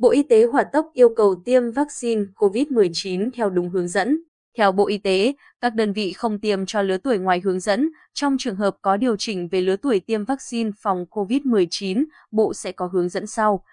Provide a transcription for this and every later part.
Bộ Y tế hỏa tốc yêu cầu tiêm vaccine COVID-19 theo đúng hướng dẫn. Theo Bộ Y tế, các đơn vị không tiêm cho lứa tuổi ngoài hướng dẫn, trong trường hợp có điều chỉnh về lứa tuổi tiêm vaccine phòng COVID-19, Bộ sẽ có hướng dẫn sau.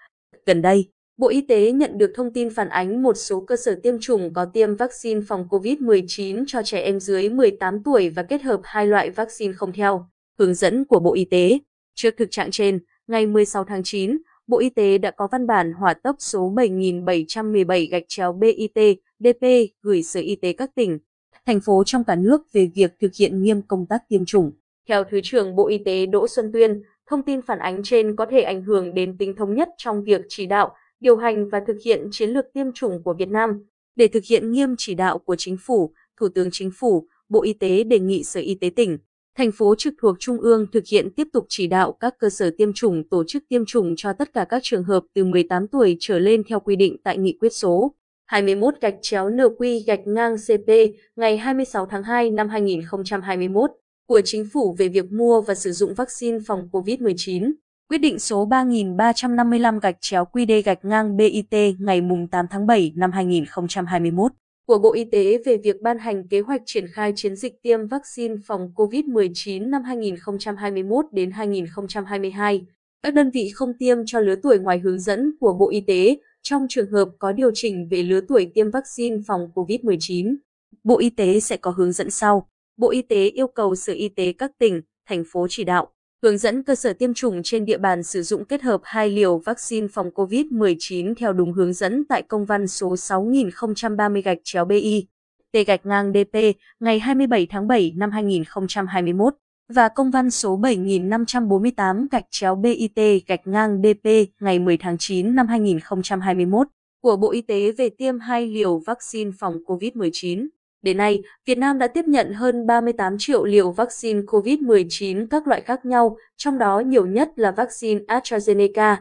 Gần đây, Bộ Y tế nhận được thông tin phản ánh một số cơ sở tiêm chủng có tiêm vaccine phòng COVID-19 cho trẻ em dưới 18 tuổi và kết hợp hai loại vaccine không theo hướng dẫn của Bộ Y tế. Trước thực trạng trên, ngày 16 tháng 9, Bộ Y tế đã có văn bản hỏa tốc số 7717 gạch chéo BIT DP gửi Sở Y tế các tỉnh, thành phố trong cả nước về việc thực hiện nghiêm công tác tiêm chủng. Theo Thứ trưởng Bộ Y tế Đỗ Xuân Tuyên, thông tin phản ánh trên có thể ảnh hưởng đến tính thống nhất trong việc chỉ đạo, điều hành và thực hiện chiến lược tiêm chủng của Việt Nam. Để thực hiện nghiêm chỉ đạo của Chính phủ, Thủ tướng Chính phủ, Bộ Y tế đề nghị Sở Y tế tỉnh, thành phố trực thuộc Trung ương thực hiện tiếp tục chỉ đạo các cơ sở tiêm chủng, tổ chức tiêm chủng cho tất cả các trường hợp từ 18 tuổi trở lên theo quy định tại nghị quyết số 21 gạch chéo NQ gạch ngang CP ngày 26 tháng 2 năm 2021 của Chính phủ về việc mua và sử dụng vaccine phòng COVID-19. Quyết định số 3355 gạch chéo QD gạch ngang BIT ngày 8 tháng 7 năm 2021 của Bộ Y tế về việc ban hành kế hoạch triển khai chiến dịch tiêm vaccine phòng COVID-19 năm 2021 đến 2022. Các đơn vị không tiêm cho lứa tuổi ngoài hướng dẫn của Bộ Y tế trong trường hợp có điều chỉnh về lứa tuổi tiêm vaccine phòng COVID-19. Bộ Y tế sẽ có hướng dẫn sau. Bộ Y tế yêu cầu Sở Y tế các tỉnh, thành phố chỉ đạo, hướng dẫn cơ sở tiêm chủng trên địa bàn sử dụng kết hợp hai liều vaccine phòng COVID-19 theo đúng hướng dẫn tại công văn số 6030 gạch chéo BI, T gạch ngang DP ngày 27 tháng 7 năm 2021 và công văn số 7548 gạch chéo BIT gạch ngang DP ngày 10 tháng 9 năm 2021 của Bộ Y tế về tiêm hai liều vaccine phòng COVID-19. Đến nay, Việt Nam đã tiếp nhận hơn 38 triệu liều vaccine COVID-19 các loại khác nhau, trong đó nhiều nhất là vaccine AstraZeneca,